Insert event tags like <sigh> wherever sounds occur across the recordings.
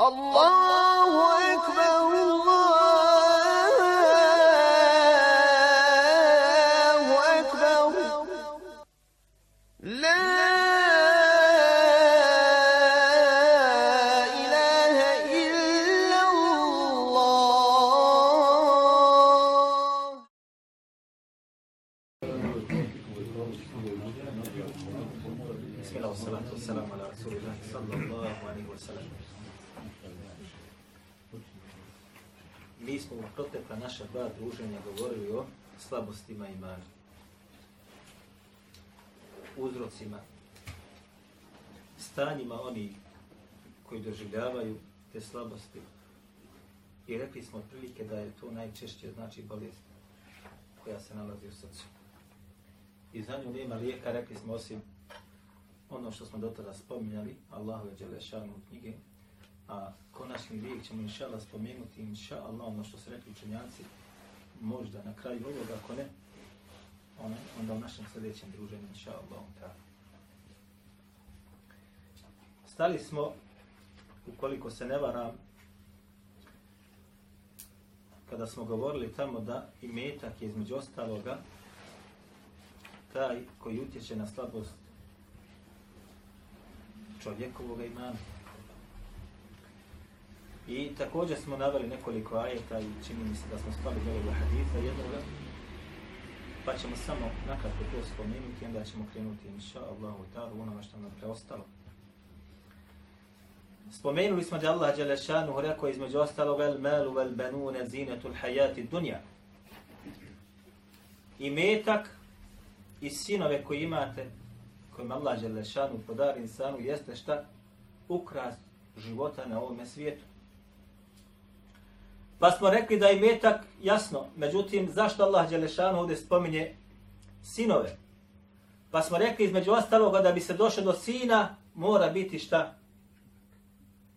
الله أكبر. Naša dva druženja govorili o slabostima imana. Uzrocima, stanjima oni koji doživljavaju te slabosti. I rekli smo prilike da je to najčešće znači bolest koja se nalazi u srcu. I za nju nema lijeka, rekli smo osim ono što smo do tada spominjali, Allahu je Đelešanu u knjige, a konačni lijek ćemo inša Allah spomenuti, inša Allah, ono što se rekli učenjaci, možda na kraju ovoga, ako ne, one, onda u našem sljedećem druženju, inša Allah. Ta. Stali smo, ukoliko se ne varam, kada smo govorili tamo da i metak je između ostaloga taj koji utječe na slabost čovjekovog imana. I također smo naveli nekoliko ajeta i čini mi se da smo spali do haditha jednoga, pa ćemo samo nakratko to spomenuti onda ćemo krenuti inša Allahu ta'ala u onome što nam preostalo. Spomenuli smo da Allah Đelešanu rekao između ostalog el malu vel benune zinetul hajati dunja. I metak i sinove koji imate kojim Allah Đelešanu podari insanu jeste šta? Ukras života na ovome svijetu. Pa smo rekli da je metak jasno, međutim zašto Allah Đelešanu ovdje spominje sinove? Pa smo rekli između ostaloga da bi se došlo do sina mora biti šta?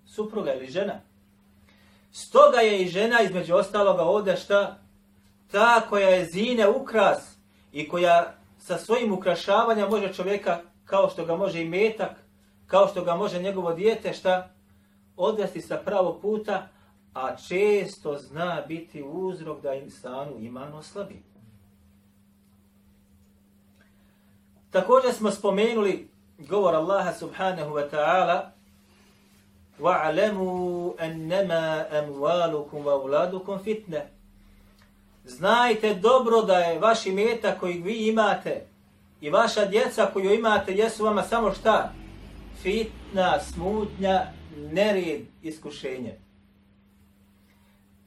Supruga ili žena. Stoga je i žena između ostaloga ovdje šta? Ta koja je zine ukras i koja sa svojim ukrašavanjem može čovjeka kao što ga može i metak, kao što ga može njegovo dijete, šta? Odvesti sa pravo puta, a često zna biti uzrok da insanu iman oslabi. Također smo spomenuli govor Allaha subhanahu wa ta'ala وَعْلَمُوا أَنَّمَا أَمْوَالُكُمْ وَأُولَادُكُمْ fitne. Znajte dobro da je vaš imetak koji vi imate i vaša djeca koju imate jesu vama samo šta? Fitna, smutnja, nered, iskušenje.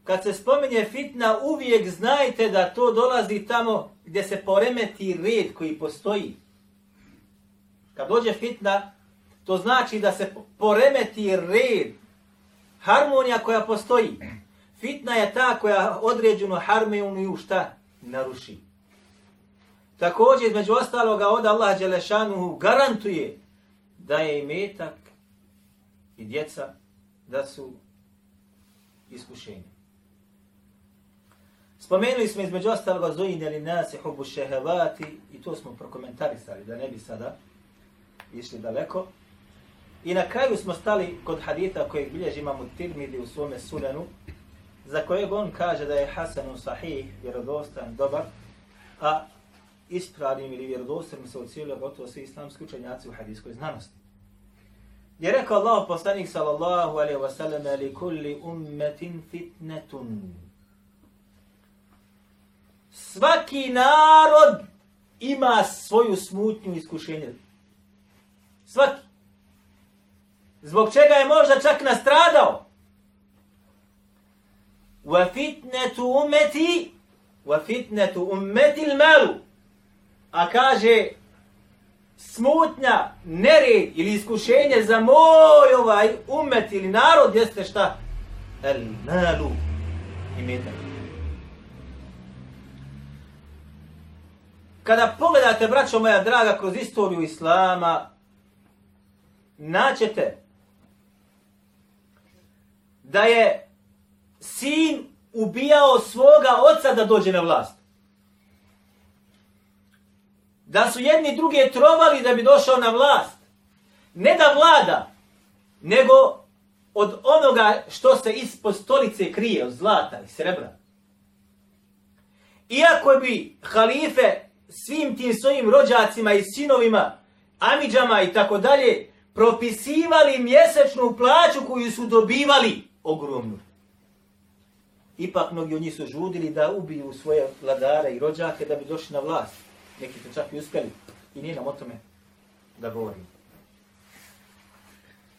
Kad se spomenje fitna, uvijek znajte da to dolazi tamo gdje se poremeti red koji postoji. Kad dođe fitna, to znači da se poremeti red, harmonija koja postoji. Fitna je ta koja određenu harmoniju šta? Naruši. Također, između ostaloga, od Allah Đelešanuhu garantuje da je i metak i djeca da su iskušenje. Spomenuli smo između ostaloga zujine li nasi hubu šehevati i to smo prokomentarisali, da ne bi sada išli daleko. I na kraju smo stali kod hadita kojeg bilježi imamo Tirmidi u svome sunanu, za kojeg on kaže da je Hasan sahih, vjerodostan, dobar, a ispravnim ili vjerodostanim se ocijelio gotovo svi islamski učenjaci u hadijskoj znanosti. Je rekao Allah poslanik sallallahu alaihi wa sallam li kulli ummetin fitnetun. Svaki narod ima svoju smutnju iskušenje. Svaki. Zbog čega je možda čak nastradao. Wa fitnetu ummeti wa fitnetu ummeti il-malu a kaže smutnja, nered ili iskušenje za moj ovaj umet ili narod jeste šta? El malu Imetak. Kada pogledate, braćo moja draga, kroz istoriju Islama, naćete da je sin ubijao svoga oca da dođe na vlast da su jedni druge trovali da bi došao na vlast. Ne da vlada, nego od onoga što se ispod stolice krije, od zlata i srebra. Iako bi halife svim tim svojim rođacima i sinovima, amidžama i tako dalje, propisivali mjesečnu plaću koju su dobivali ogromnu. Ipak mnogi od njih su žudili da ubiju svoje vladare i rođake da bi došli na vlast. Neki su čak i uspjeli. I nije nam o tome da govorimo.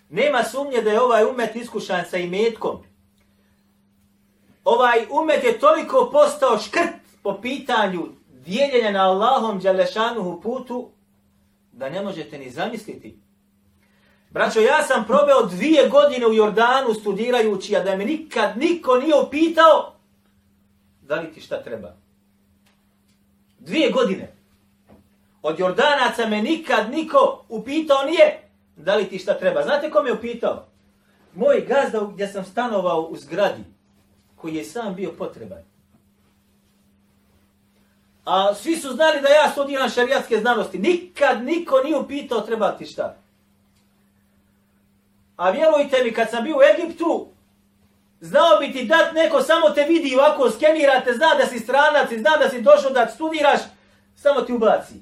Nema sumnje da je ovaj umet iskušan sa imetkom. Ovaj umet je toliko postao škrt po pitanju dijeljenja na Allahom Đalešanuhu putu da ne možete ni zamisliti. Braćo, ja sam probeo dvije godine u Jordanu studirajući, a da me nikad niko nije upitao da li ti šta treba. Dvije godine. Od Jordanaca me nikad niko upitao nije da li ti šta treba. Znate ko me upitao? Moj gazda gdje sam stanovao u zgradi, koji je sam bio potreban. A svi su znali da ja studiram šarijatske znanosti. Nikad niko nije upitao treba ti šta. A vjerujte mi, kad sam bio u Egiptu, znao bi ti dat neko, samo te vidi ovako, skenira te, zna da si stranac i zna da si došao da studiraš, samo ti ubaci.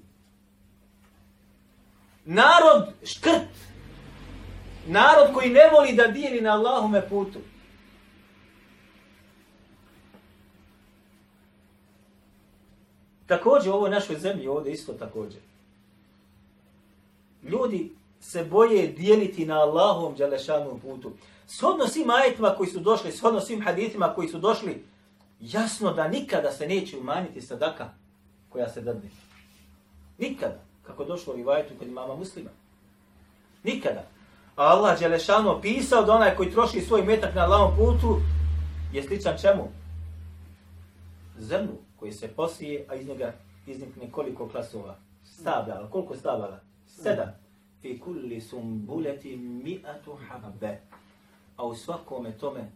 Narod škrt. Narod koji ne voli da dijeli na Allahume putu. Također u ovoj našoj zemlji, ovdje isto također. Ljudi se boje dijeliti na Allahom dželešanom putu. Shodno svim ajetima koji su došli, shodno svim haditima koji su došli, jasno da nikada se neće umanjiti sadaka koja se dadne. Nikada. Kako došlo u ajetu kod imama muslima. Nikada. A Allah dželešano pisao da onaj koji troši svoj metak na Allahom putu je sličan čemu? Zemlju koji se posije, a iz njega iznikne koliko klasova? Stabljala. Koliko stabala? Sedam fi kulli sumbuleti mi'atu habbe. A u svakome tome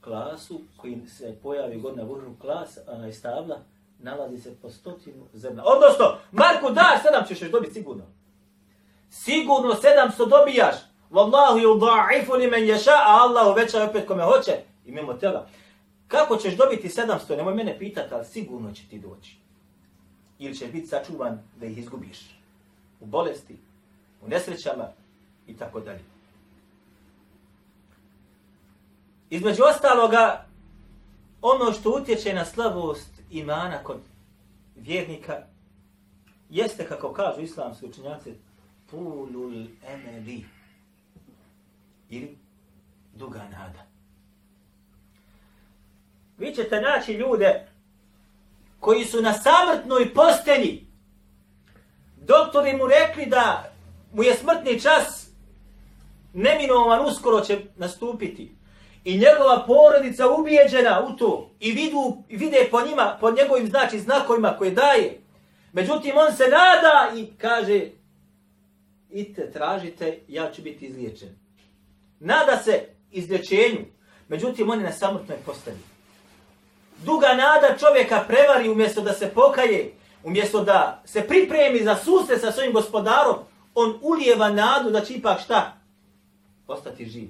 klasu koji se pojavi god na vrhu klas, a stabla, nalazi se po stotinu zemlja. Odnosno, Marko, da, sedam ćeš još dobiti sigurno. Sigurno sedamsto dobijaš. Wallahu yudha'ifu liman yasha, a Allah uveća opet kome hoće i mimo tela. Kako ćeš dobiti 700? Nemoj mene pitati, ali sigurno će ti doći. Ili će biti sačuvan da ih izgubiš. U bolesti, u nesrećama i tako dalje. Između ostaloga, ono što utječe na slavost imana kod vjernika, jeste, kako kažu islamski učenjaci, pulul emeli, ili duga nada. Vi ćete naći ljude koji su na samrtnoj postelji. Doktori mu rekli da mu je smrtni čas neminovan uskoro će nastupiti. I njegova porodica ubijeđena u to i vidu, vide po njima, po njegovim znači znakovima koje daje. Međutim, on se nada i kaže, idite, tražite, ja ću biti izliječen. Nada se izlječenju, međutim, on je na samrtnoj postavi. Duga nada čovjeka prevari umjesto da se pokaje, umjesto da se pripremi za susret sa svojim gospodarom, on ulijeva nadu da će ipak šta? Ostati živ.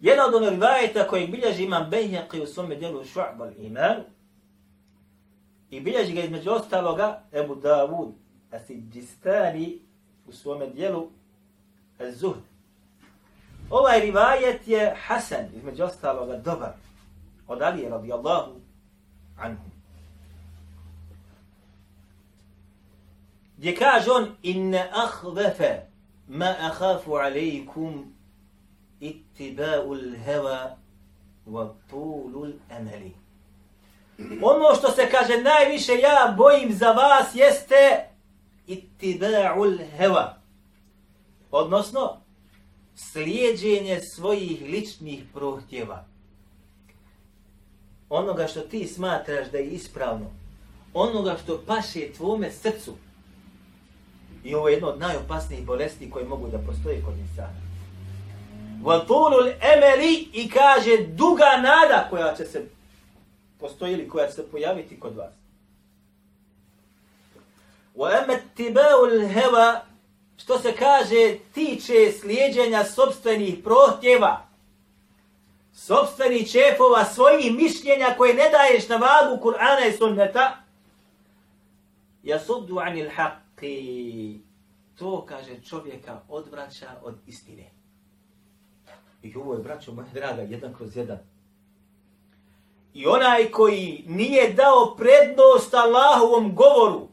Jedna od onih rivajeta kojeg bilježi imam Bejnjaki u svome djelu Šu'bal iman i bilježi ga između ostaloga Ebu Davud Asidžistani u svome djelu Zuhd. Ovaj rivajet je Hasan, između ostaloga dobar, od Alije radijallahu anhu. gdje kaže on inne ahvefe ma ahafu alejkum ittiba'ul hewa wa tulul emeli. Ono što se kaže najviše ja bojim za vas jeste ittiba'ul hewa. Odnosno, slijedženje svojih ličnih prohtjeva. Onoga što ti smatraš da je ispravno. Onoga što paše tvome srcu. I ovo je jedno od najopasnijih bolesti koje mogu da postoje kod insana. Vatulul emeli i kaže duga nada koja će se postoji ili koja će se pojaviti kod vas. Wa emettibaul heva što se kaže, tiče slijedjenja sobstvenih prohtjeva, sobstveni čefova, svojih mišljenja koje ne daješ na vagu Kur'ana i sunneta, jasuddu anil haqqi. To, kaže, čovjeka odvraća od istine. I ovo je, braćo moja draga, jedan kroz jedan. I onaj koji nije dao prednost Allahovom govoru,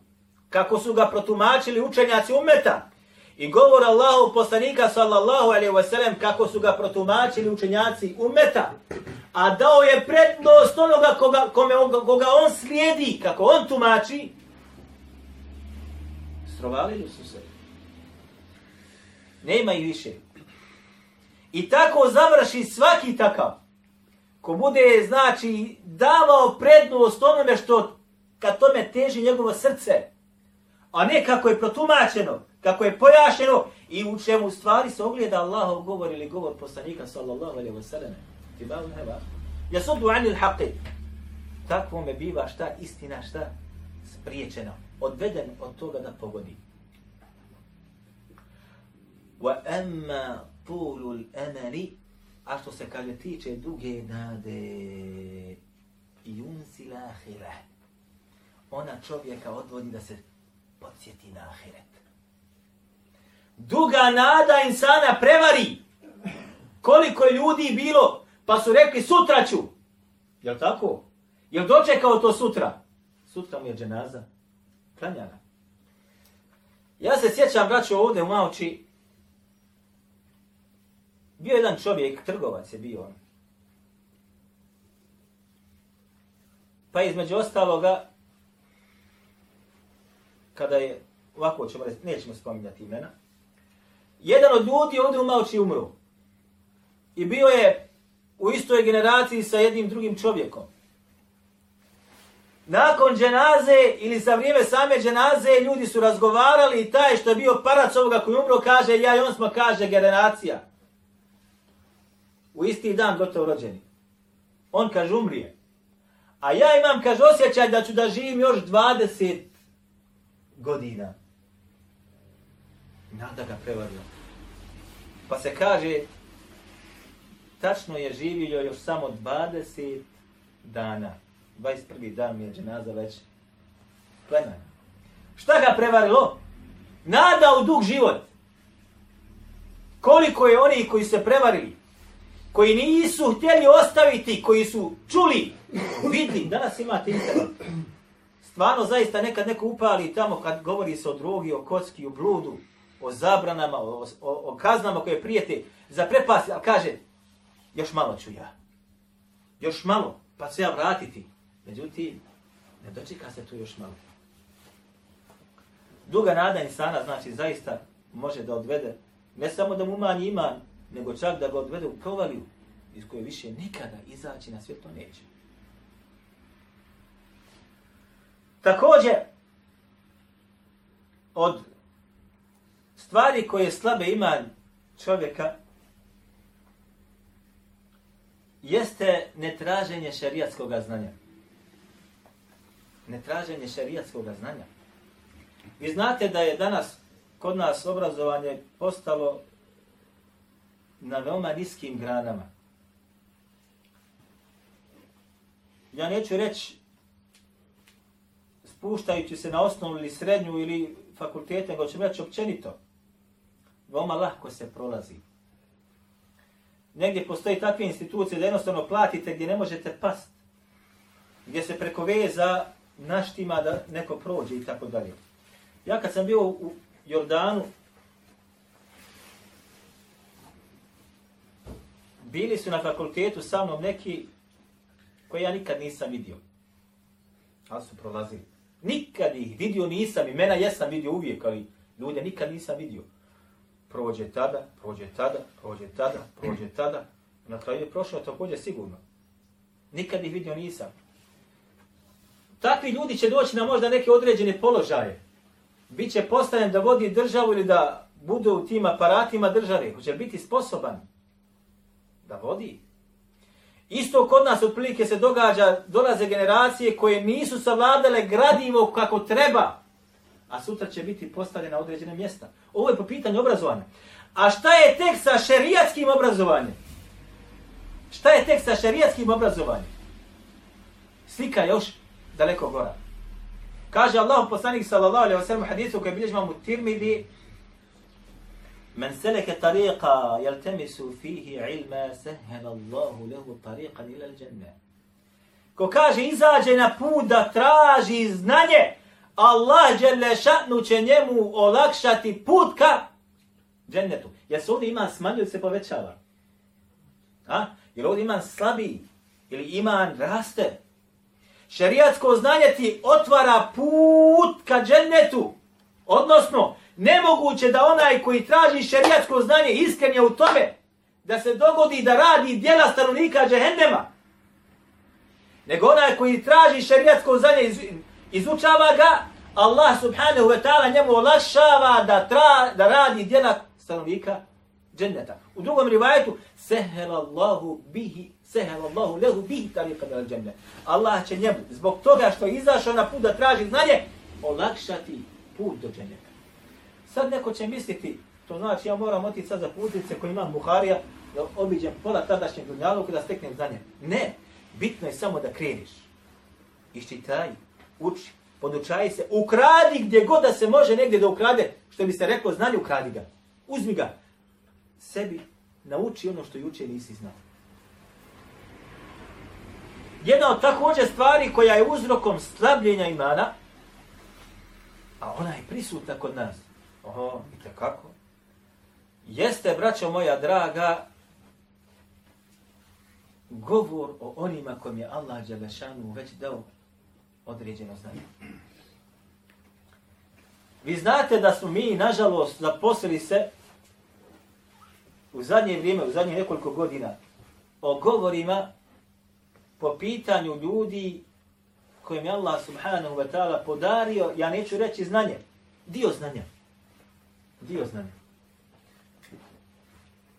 kako su ga protumačili učenjaci umeta, i govor Allahu poslanika sallallahu alaihi wasallam kako su ga protumačili učenjaci umeta, a dao je prednost onoga koga, kome on, koga on slijedi, kako on tumači, strovalili su se. Nema ih više. I tako završi svaki takav. Ko bude, znači, davao prednost onome što ka tome teži njegovo srce, a ne kako je protumačeno, kako je pojašeno i u čemu stvari se ogleda Allahov govor ili govor poslanika sallallahu alaihi wa sallam. Tibavu bavu Jasudu Ja sudu anil haqi. Takvo me biva šta istina, šta spriječeno. Odveden od toga da pogodi. Wa amma tulul amali a što se kaže tiče duge nade Junsila lahira ona čovjeka odvodi da se podsjeti na ahiret duga nada insana prevari. Koliko je ljudi bilo, pa su rekli sutra ću. Jel tako? Jel dočekao to sutra? Sutra mu je dženaza. Klanjana. Ja se sjećam, braću, ovdje u Mauči, Bio jedan čovjek, trgovac je bio on. Pa između ostaloga, kada je, ovako ćemo reći, nećemo spominjati imena, jedan od ljudi ovdje u Malči umro. I bio je u istoj generaciji sa jednim drugim čovjekom. Nakon dženaze ili za vrijeme same dženaze ljudi su razgovarali i taj što je bio parac ovoga koji umro kaže ja i on smo kaže generacija. U isti dan gotovo rođeni. On kaže umrije. A ja imam kaže osjećaj da ću da živim još 20 godina. Nada ga prevario. Pa se kaže, tačno je živio još samo 20 dana. 21. dan mi je dženaza već plemena. Šta ga prevarilo? Nada u dug život. Koliko je oni koji se prevarili, koji nisu htjeli ostaviti, koji su čuli, vidli, danas imate internet. Stvarno, zaista, nekad neko upali tamo kad govori se o drogi, o kocki, o bludu, o zabranama, o, o, o kaznama koje prijete za prepasti, ali kaže, još malo ću ja. Još malo, pa se ja vratiti. Međutim, ne dočeka se tu još malo. Duga nada insana, znači, zaista može da odvede, ne samo da mu manji iman, nego čak da ga odvede u provaliju, iz koje više nikada izaći na svijet to neće. Također, od stvari koje slabe iman čovjeka jeste netraženje šerijatskog znanja. Netraženje šerijatskog znanja. Vi znate da je danas kod nas obrazovanje postalo na veoma niskim granama. Ja neću reći spuštajući se na osnovnu ili srednju ili fakultete, nego ću reći općenito veoma lahko se prolazi. Negdje postoji takve institucije da jednostavno platite gdje ne možete past. Gdje se preko veza naštima da neko prođe i tako dalje. Ja kad sam bio u Jordanu, bili su na fakultetu sa mnom neki koji ja nikad nisam vidio. Ali su prolazili. Nikad ih vidio nisam, imena jesam vidio uvijek, ali ljude nikad nisam vidio prođe tada, prođe tada, prođe tada, prođe tada. Na kraju je prošao također sigurno. Nikad ih vidio nisam. Takvi ljudi će doći na možda neke određene položaje. Biće postavljen da vodi državu ili da bude u tim aparatima države. Hoće biti sposoban da vodi. Isto kod nas otprilike se događa, dolaze generacije koje nisu savladale gradivo kako treba a sutra će biti postavljena određena određene mjesta. Ovo je po pitanju obrazovanja. A šta je tek sa šerijatskim obrazovanjem? Šta je tek sa šerijatskim obrazovanjem? Slika još daleko gora. Kaže Allah poslanik sallallahu alejhi ve sellem hadisu koji bilježi imam Tirmidhi Men seleke tariqa yaltamisu fihi ilma sahhala Allahu lahu tariqan ila al-jannah. Ko kaže izađe na put da traži znanje, Allah dželle će njemu olakšati put ka džennetu. Jer se ovdje iman smanjuje se povećava. A? Jer ovdje iman slabi ili iman raste. Šerijatsko znanje ti otvara put ka džennetu. Odnosno, nemoguće da onaj koji traži šerijatsko znanje iskren je u tome da se dogodi da radi dijela stanovnika džehennema. Nego onaj koji traži šerijatsko znanje iz, izučava ga, Allah subhanahu wa ta'ala njemu olakšava da, tra, da radi djela stanovnika dženneta. U drugom rivajetu, sehel Allahu bihi, sehel Allahu lehu bihi tariqa del džennet. Allah će njemu, zbog toga što je izašao na put da traži znanje, olakšati put do dženneta. Sad neko će misliti, to znači ja moram otići sad za putice koji imam Buharija, da obiđem pola tadašnjeg dunjaluka da steknem znanje. Ne, bitno je samo da kreniš. Iščitaj, uči, podučaj se, ukradi gdje god da se može negdje da ukrade, što bi se reklo, znanje ukradi ga. Uzmi ga. Sebi nauči ono što juče nisi znao. Jedna od također stvari koja je uzrokom slabljenja imana, a ona je prisutna kod nas, Oho, i kako? Jeste, braćo moja draga, govor o onima kojim je Allah Đelešanu već dao određeno znanje. Vi znate da smo mi, nažalost, zaposlili se u zadnje vrijeme, u zadnje nekoliko godina, o govorima po pitanju ljudi kojim je Allah subhanahu wa ta'ala podario, ja neću reći znanje, dio znanja dio znanja.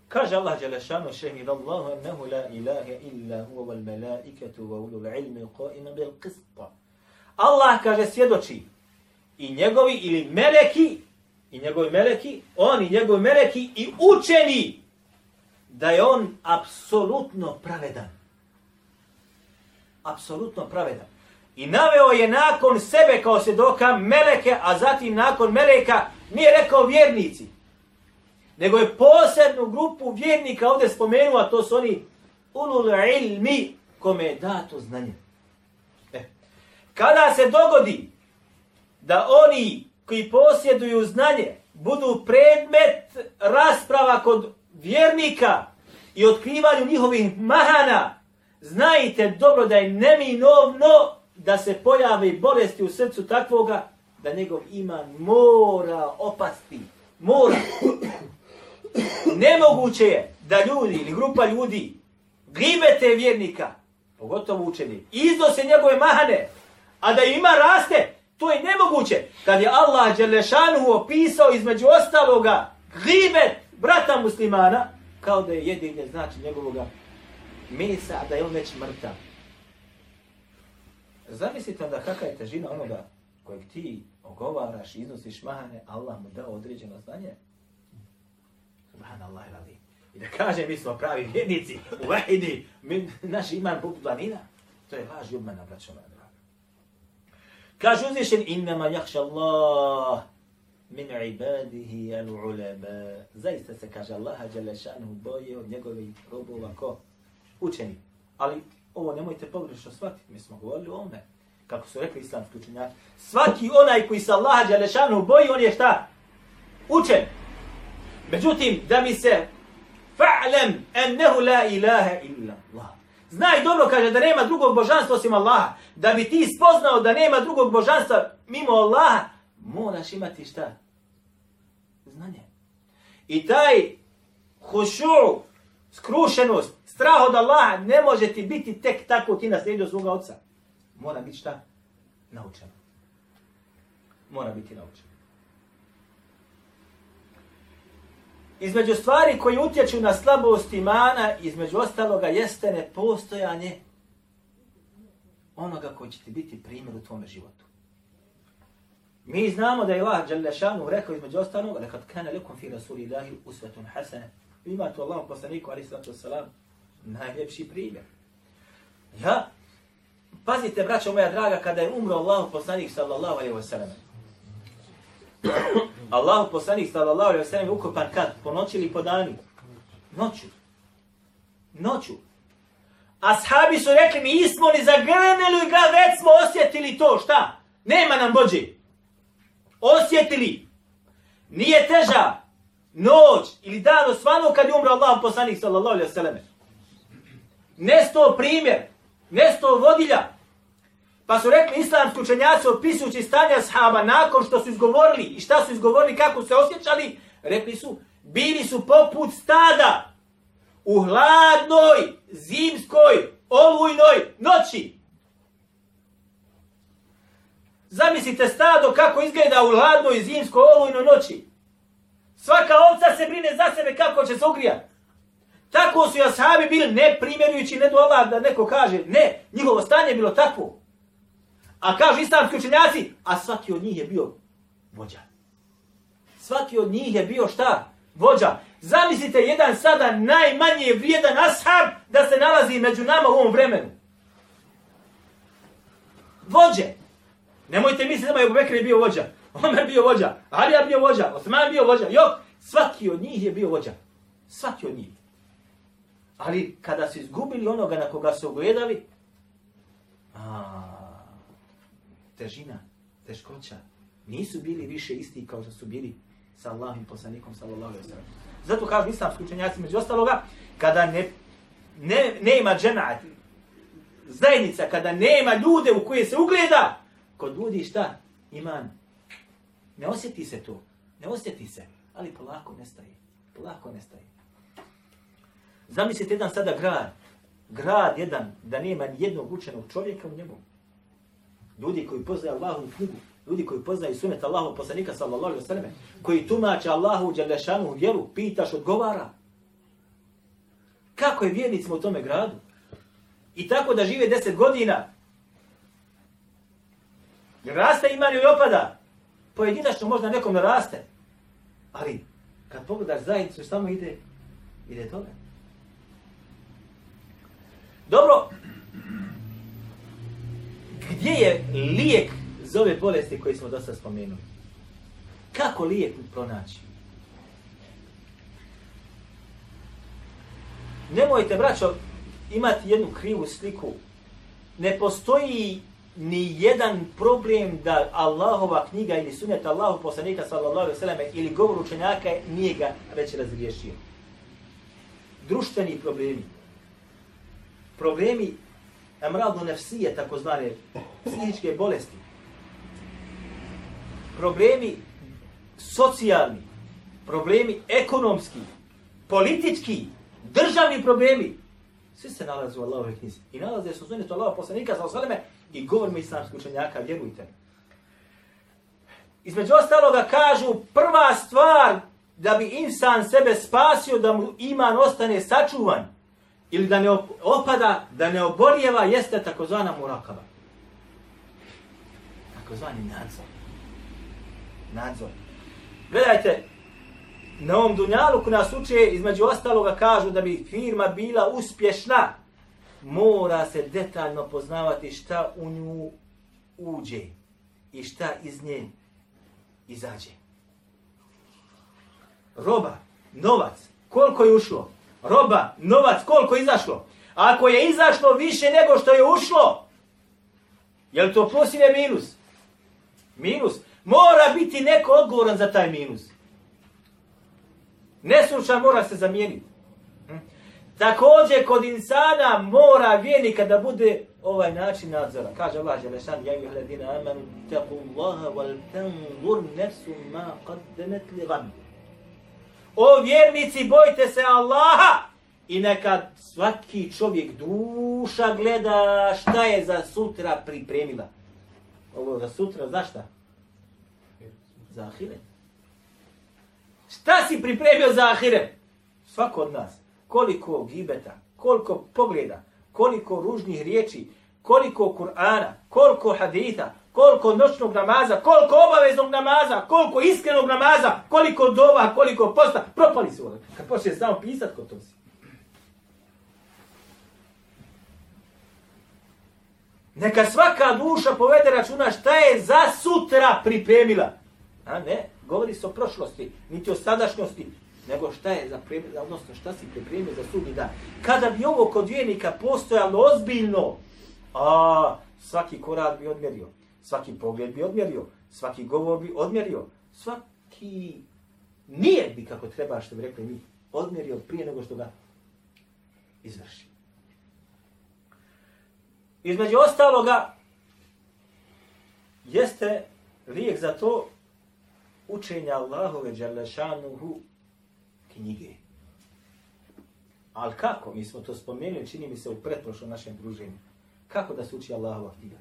Kaže Allah Đelešanu šehid Allahu ennehu la ilaha illa huwa wal melaiketu wa ulul ilmi qaima bil qispa. Allah kaže svjedoči i njegovi ili meleki i njegovi meleki, oni njegovi meleki i učeni da je on apsolutno pravedan. Apsolutno pravedan. I naveo je nakon sebe kao svjedoka meleke, a zatim nakon meleka nije rekao vjernici. Nego je posebnu grupu vjernika ovdje spomenuo, a to su oni ulul ilmi, kome je dato znanje. Kada se dogodi da oni koji posjeduju znanje budu predmet rasprava kod vjernika i otkrivanju njihovih mahana, znajte dobro da je neminovno da se pojavi bolesti u srcu takvoga da njegov iman mora opasti. Mora. Nemoguće je da ljudi ili grupa ljudi gibete vjernika, pogotovo učeni, iznose njegove mahane, a da ima raste, to je nemoguće. Kad je Allah Đelešanu opisao između ostaloga gribet brata muslimana, kao da je jedine znači njegovog mesa, a da je on već mrtav. Zamislite da kakva je težina onoga kojeg ti ogovaraš, iznosiš mahane, Allah mu dao određeno znanje. Subhanallah ilazi. I da kaže, mi smo pravi vjednici, u vahidi, mi, naš iman poput planina. To je laž i obmana, braćo moja. Kaže uzvišen, innama jahša Allah min ibadihi al ulema. Zaista se kaže Allaha Đelešanu boje od njegovih robova ko učeni. Ali ovo nemojte pogrešno shvatiti, mi smo govorili o ome kako su rekli islamski učenjaci, svaki onaj koji se Allaha Đelešanu boji, on je šta? Učen. Međutim, da mi se fa'lem ennehu la ilaha illa Allah. Znaj dobro, kaže, da nema drugog božanstva osim Allaha. Da bi ti spoznao da nema drugog božanstva mimo Allaha, moraš imati šta? Znanje. I taj hušu, skrušenost, strah od Allaha ne može ti biti tek tako ti naslijedio svoga oca mora biti šta? Naučeno. Mora biti naučeno. Između stvari koji utječu na slabost imana, između ostaloga, jeste nepostojanje onoga koji će ti biti primjer u tvome životu. Mi znamo da je Allah Đalešanu rekao između ostaloga da kad kana lekom fi rasulillahi usvetun hasana. Vi imate u Allahom poslaniku, ali sallatu wasalam, najljepši primjer. Ja, pazite, braćo moja draga, kada je umro Allahom poslanik, sallallahu alaihi wasallam. Allahu poslanik, sallallahu alejhi ve je ukopan kad? Po noći ili po dani? Noću. Noću. Ashabi su rekli, mi ismo ni zagrnili ga, već smo osjetili to, šta? Nema nam bođe. Osjetili. Nije teža noć ili dan osvano kad je umro Allah poslanik sallallahu alejhi ve selleme. Nesto primjer, nesto vodilja. Pa su rekli islamski učenjaci opisujući stanje ashaba nakon što su izgovorili i šta su izgovorili, kako se osjećali, rekli su, bili su poput stada u hladnoj, zimskoj, olujnoj noći. Zamislite stado kako izgleda u hladnoj, zimskoj, olujnoj noći. Svaka ovca se brine za sebe kako će se ugrijati. Tako su i ashabi bili ne primjerujući, ne do Allah da neko kaže, ne, njihovo stanje je bilo takvo. A kažu islamski učenjaci, a svaki od njih je bio vođa. Svaki od njih je bio šta? Vođa. Zamislite jedan sada najmanje vrijedan ashab da se nalazi među nama u ovom vremenu. Vođe. Nemojte misliti da je Bekri bio vođa. Omer bio vođa. Alija bio vođa. Osman bio vođa. Jok, svaki od njih je bio vođa. Svaki od njih. Ali kada su izgubili onoga na koga su ogledali, a, težina, teškoća, nisu bili više isti kao što su bili sa Allahim poslanikom sallallahu alaihi sallam. Zato kažu islamski učenjaci među ostaloga, kada ne, ne, nema džemaat, zajednica, kada nema ljude u koje se ugleda, kod ljudi šta? Iman. Ne osjeti se to. Ne osjeti se. Ali polako nestaje. Polako nestaje. Zamislite jedan sada grad. Grad jedan, da nema ni jednog učenog čovjeka u njemu. Ljudi koji poznaju Allahovu knjigu, ljudi koji poznaju sunet Allahu poslanika sallallahu alejhi ve selleme, koji tumače Allahu dželešanu vjeru, pitaš, odgovara. Kako je vjernicima u tome gradu? I tako da žive deset godina. Jer raste iman ili opada? Pojedinačno možda nekom ne raste. Ali kad pogledaš zajednicu, samo ide, ide toga. Dobro, gdje je lijek za ove bolesti koje smo dosta spomenuli? Kako lijek pronaći? Nemojte, braćo, imati jednu krivu sliku. Ne postoji ni jedan problem da Allahova knjiga ili sunnet Allahu poslanika sallallahu alejhi ve selleme ili govor učenjaka nije ga već razriješio. Društveni problemi. Problemi amradu nafsije, takozvane psihičke bolesti. Problemi socijalni, problemi ekonomski, politički, državni problemi. Svi se nalaze u Allahove knjizi. I nalaze su sunetu Allahova poslanika sallallahu alejhi ve selleme i govorimo islamskih učenjaka, vjerujte. Između ostaloga kažu prva stvar da bi insan sebe spasio, da mu iman ostane sačuvan ili da ne opada, da ne obolijeva, jeste takozvana murakaba. Takozvani nadzor. Nadzor. Gledajte, na ovom dunjalu ko nas uče, između ostaloga kažu da bi firma bila uspješna, mora se detaljno poznavati šta u nju uđe i šta iz nje izađe. Roba, novac, koliko je ušlo? Roba, novac, koliko izašlo? Ako je izašlo više nego što je ušlo, je li to plus ili minus? Minus. Mora biti neko odgovoran za taj minus. Neslučan mora se zamijeniti. Hm? Također kod insana mora vjernika da bude ovaj način nadzora. Kaže Allah Želešan, ja ih ledina amanu, teku Allaha, wal tanzur nefsu ma qaddemet li gan. O vjernici, bojte se Allaha i neka svaki čovjek duša gleda šta je za sutra pripremila. Ovo za sutra, za šta? Za ahire. Šta si pripremio za ahire? Svako od nas koliko gibeta, koliko pogleda, koliko ružnih riječi, koliko Kur'ana, koliko haditha, koliko noćnog namaza, koliko obaveznog namaza, koliko iskrenog namaza, koliko dova, koliko posta, propali su. Kad počne samo pisat ko to si. Neka svaka duša povede računa šta je za sutra pripremila. A ne, govori se o prošlosti, niti o sadašnjosti, nego šta je za pripremila, odnosno šta si pripremio za sudni dan. Kada bi ovo kod vjernika postojalo ozbiljno, a svaki korak bi odmjerio, svaki pogled bi odmjerio, svaki govor bi odmjerio, svaki nije bi kako treba što bi rekli mi, odmjerio prije nego što ga izvrši. Između ostaloga, jeste lijek za to učenja Allahove Đalešanuhu knjige. Ali kako? Mi smo to spomenuli, čini mi se u pretprošlom našem druženju. Kako da se uči Allahova knjiga?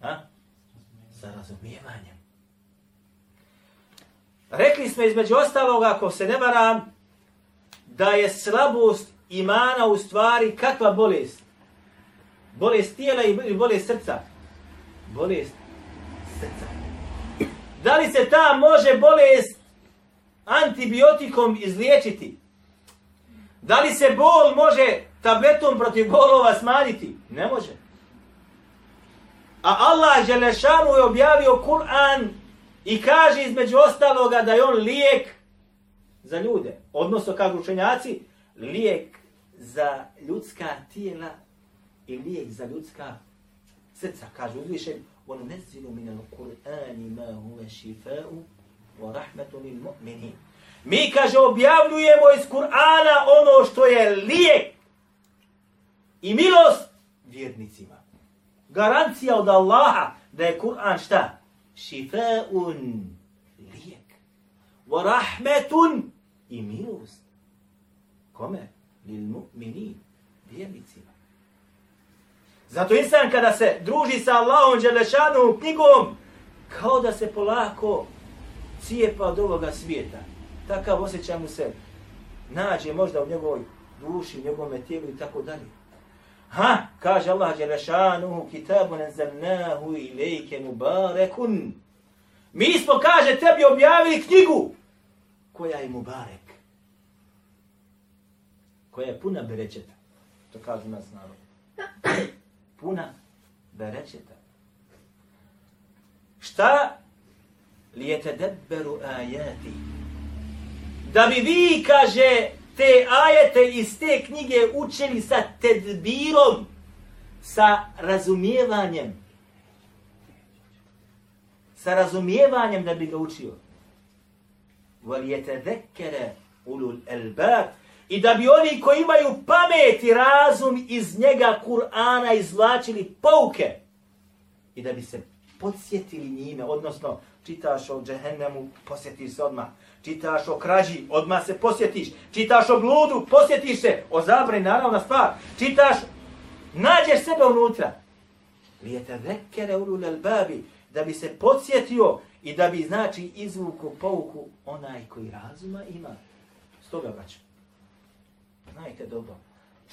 Ha? Sa razumijevanjem. Rekli smo između ostaloga, ako se ne varam, da je slabost imana u stvari kakva bolest? Bolest tijela i bolest srca? Bolest srca. Da li se ta može bolest antibiotikom izliječiti? Da li se bol može tabletom protiv bolova smanjiti. Ne može. A Allah Želešanu je objavio Kur'an i kaže između ostaloga da je on lijek za ljude. Odnosno, kažu učenjaci, lijek za ljudska tijela i lijek za ljudska srca. Kažu uzvišen, on nezilu minan Kur'an ma huve šifau wa rahmetu min mu'mini. Mi, kaže, objavljujemo iz Kur'ana ono što je lijek i milost vjernicima. Garancija od Allaha da je Kur'an šta? Šifaun lijek. Wa rahmetun i milost. Kome? Lil mu'minin. Vjernicima. Zato insan kada se druži sa Allahom Đelešanom knjigom, kao da se polako cijepa od ovoga svijeta. Takav osjećaj mu se nađe možda u njegovoj duši, u njegovom tijelu i tako dalje. Ha, kaže Allah Đelešanuhu, kitabu nenzalnahu ilike mubarekun. Mi smo, kaže, tebi objavili knjigu koja je mubarek. Koja je puna berečeta. To kažu nas narod. Puna berečeta. Šta? Li je tedebberu ajati. Da bi vi, kaže, te ajete iz te knjige učili sa tedbirom, sa razumijevanjem. Sa razumijevanjem da bi ga učio. Wal ulul albab i da bi oni koji imaju pamet i razum iz njega Kur'ana izvlačili pouke i da bi se podsjetili njime, odnosno čitaš o džehennemu, posjetiš se odmah. Čitaš o krađi, odmah se posjetiš. Čitaš o bludu, posjetiš se. O zabrani, naravna stvar. Čitaš, nađeš sebe unutra. Lijete vekere ulul babi, da bi se podsjetio i da bi, znači, izvuku pouku onaj koji razuma ima. Stoga, braću, znajte dobro,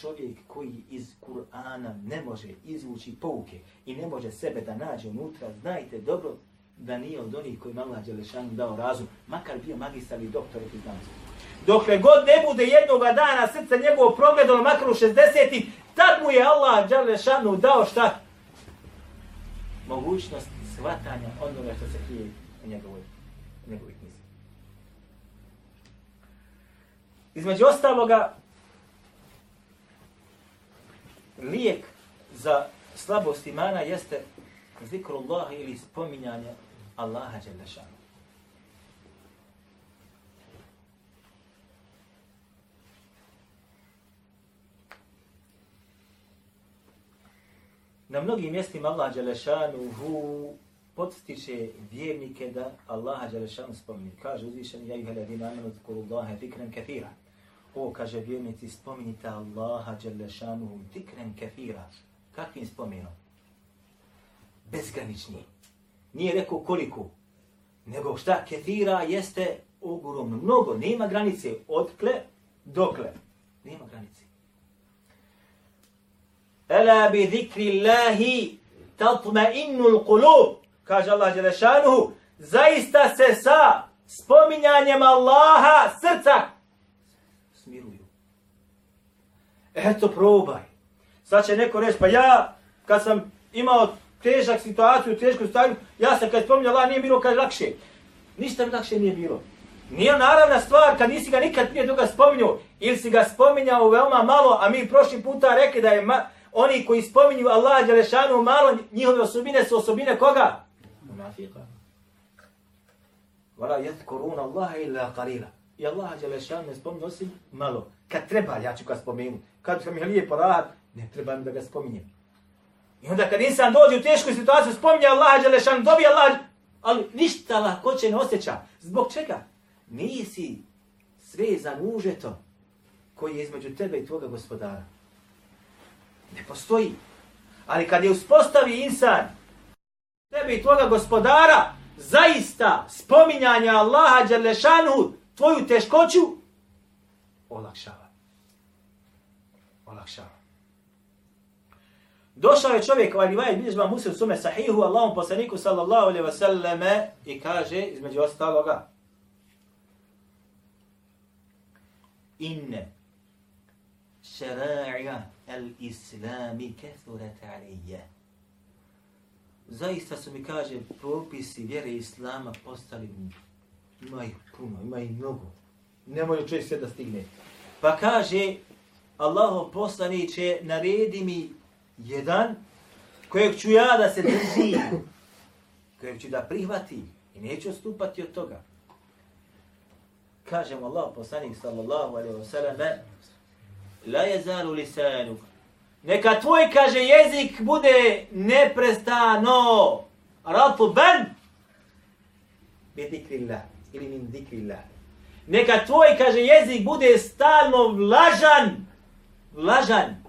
čovjek koji iz Kur'ana ne može izvući pouke i ne može sebe da nađe unutra, znajte dobro da nije od onih koji Allah Đelešanu dao razum, makar bio magistar ili doktor ili znanosti. Dokle god ne bude jednoga dana srce njegovo progledalo makar u 60 tad mu je Allah Đelešanu dao šta? Mogućnost shvatanja onoga što se krije u njegovoj, njegovoj knjizi. Između ostaloga, lijek za slabost imana jeste zikrullah ili spominjanje Allaha Đelešanu. Na mnogim mjestima Allah Đelešanu hu podstiče vjernike da Allaha Đelešanu spominje. Kaže uzvišeni, ja juhele dina amenu zkuru Allahe zikren kathira. O, kaže vjernici, spominjite Allaha Đelešanu hu zikren kathira. Kakvim spominom? Bezgraničnim Nije rekao koliko. Nego šta? Kethira jeste ogromno. Mnogo. Nema granice. Odkle? Dokle? Nema granice. Ela bi zikri Allahi tatma innul kulub, kaže Allah Đelešanuhu, zaista se sa spominjanjem Allaha srca smiruju. Eto, probaj. Sad će neko reći, pa ja, kad sam imao težak situaciju, tešku stanju, ja sam kad spominjao Allah, nije bilo kad lakše. Ništa mi lakše nije bilo. Nije naravna stvar kad nisi ga nikad prije toga spominjao ili si ga spominjao veoma malo, a mi prošli puta rekli da je ma, oni koji spominju Allah Đelešanu malo, njihove osobine su osobine koga? Munafika. Vala jedkoruna Allaha illa qalila. I Allah Đelešanu ne spominju osim malo. Kad treba, ja ću ga spominu. Kad sam je lijepo rad, ne treba mi da ga spominjem. I onda kad insan dođe u tešku situaciju, spominje Allaha Đelešan, dobije Allah, ali ništa lahkoće ne osjeća. Zbog čega? nisi svezan užetom koji je između tebe i tvoga gospodara. Ne postoji. Ali kad je uspostavi insan tebe i tvoga gospodara, zaista spominjanja Allaha Đelešanu tvoju teškoću olakšava. Olakšava. Došao je čovjek, ovaj rivajet bilježba muslim sume sahihu, Allahom poslaniku sallallahu alaihi wasallam i kaže, između ostaloga, inne šara'a al-islami kethurat alije. Zaista su mi, kaže, propisi vjere islama postali imaju puno, imaju mnogo. Ne može čovjek sve da stigne. Pa kaže, Allaho poslaniće, naredi mi jedan kojeg ću ja da se drži, kojeg ću da prihvati i neću odstupati od toga. Kažemo Allah poslanik sallallahu alaihi wa sallam la jezalu lisanu neka tvoj kaže jezik bude neprestano. Ratu ben bi zikrillah ili min zikrillah. Neka tvoj kaže jezik bude stalno vlažan vlažan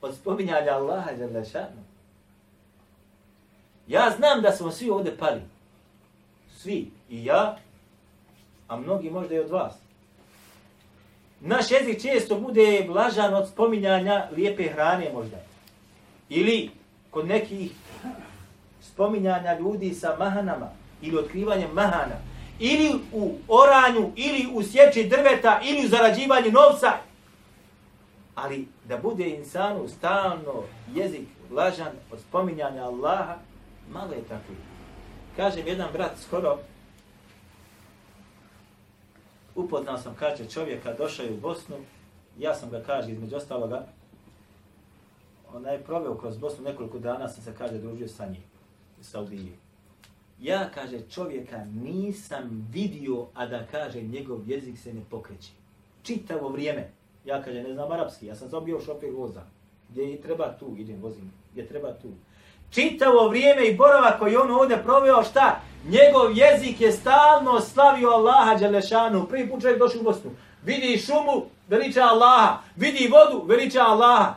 od spominjanja Allaha jalla ja znam da smo svi ovdje pali svi i ja a mnogi možda i od vas. Naš jezik često bude vlažan od spominjanja lijepe hrane možda. Ili kod nekih spominjanja ljudi sa mahanama ili otkrivanjem mahana. Ili u oranju, ili u sjeći drveta, ili u zarađivanju novca. Ali da bude insanu stalno jezik vlažan od spominjanja Allaha, malo je tako. Kažem jedan brat skoro, upoznao sam, kaže, čovjeka, došao je u Bosnu, ja sam ga, kaže, između ostaloga, ona je proveo kroz Bosnu nekoliko dana, sam se, kaže, družio sa njim, u Saudiji. Ja, kaže, čovjeka nisam vidio, a da, kaže, njegov jezik se ne pokreće. Čitavo vrijeme. Ja, kaže, ne znam arapski, ja sam samo bio šofer voza. Gdje je treba tu, idem, vozim, gdje treba tu čitavo vrijeme i boravak koji on ovdje proveo, šta? Njegov jezik je stalno slavio Allaha Đelešanu. Prvi put čovjek došao u Bosnu. Vidi šumu, veliča Allaha. Vidi vodu, veliča Allaha.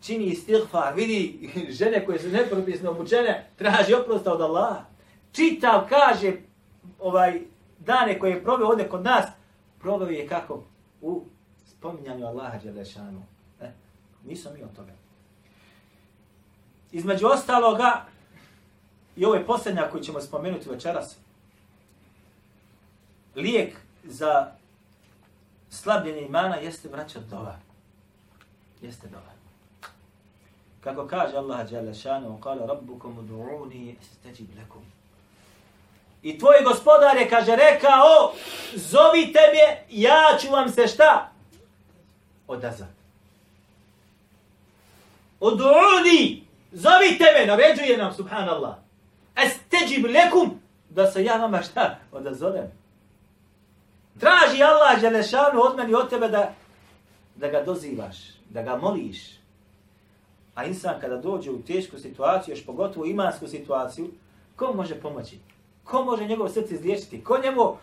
Čini istighfar, vidi <laughs> žene koje su nepropisno obučene, traži oprosta od Allaha. Čitav kaže ovaj dane koje je proveo ovdje kod nas, proveo je kako? U spominjanju Allaha Đelešanu. E, nisam mi od toga. Između ostaloga, i ovo je posljednja koju ćemo spomenuti večeras, lijek za slabljenje imana jeste vraćat dova. Jeste dova. Kako kaže Allah Jalla šanu, kala rabbukum udu'uni estajib lakum. I tvoj gospodar je, kaže, rekao, zovite me, ja ću vam se šta? Odazvati. Odu'uni, Zovite me, naređuje nam, subhanallah. Esteđib lekum, da se ja vama šta odazovem. Traži Allah Želešanu od meni od tebe da, da ga dozivaš, da ga moliš. A insan kada dođe u tešku situaciju, još pogotovo imansku situaciju, ko može pomoći? Ko može njegov srce izliječiti? Ko njemu